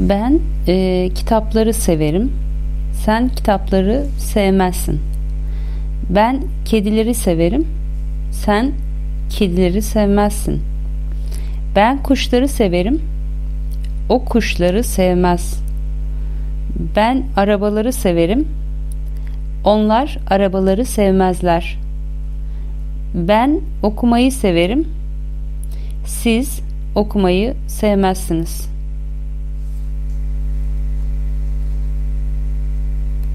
Ben e, kitapları severim. Sen kitapları sevmezsin. Ben kedileri severim. Sen kedileri sevmezsin. Ben kuşları severim. O kuşları sevmez. Ben arabaları severim. Onlar arabaları sevmezler. Ben okumayı severim. Siz okumayı sevmezsiniz.''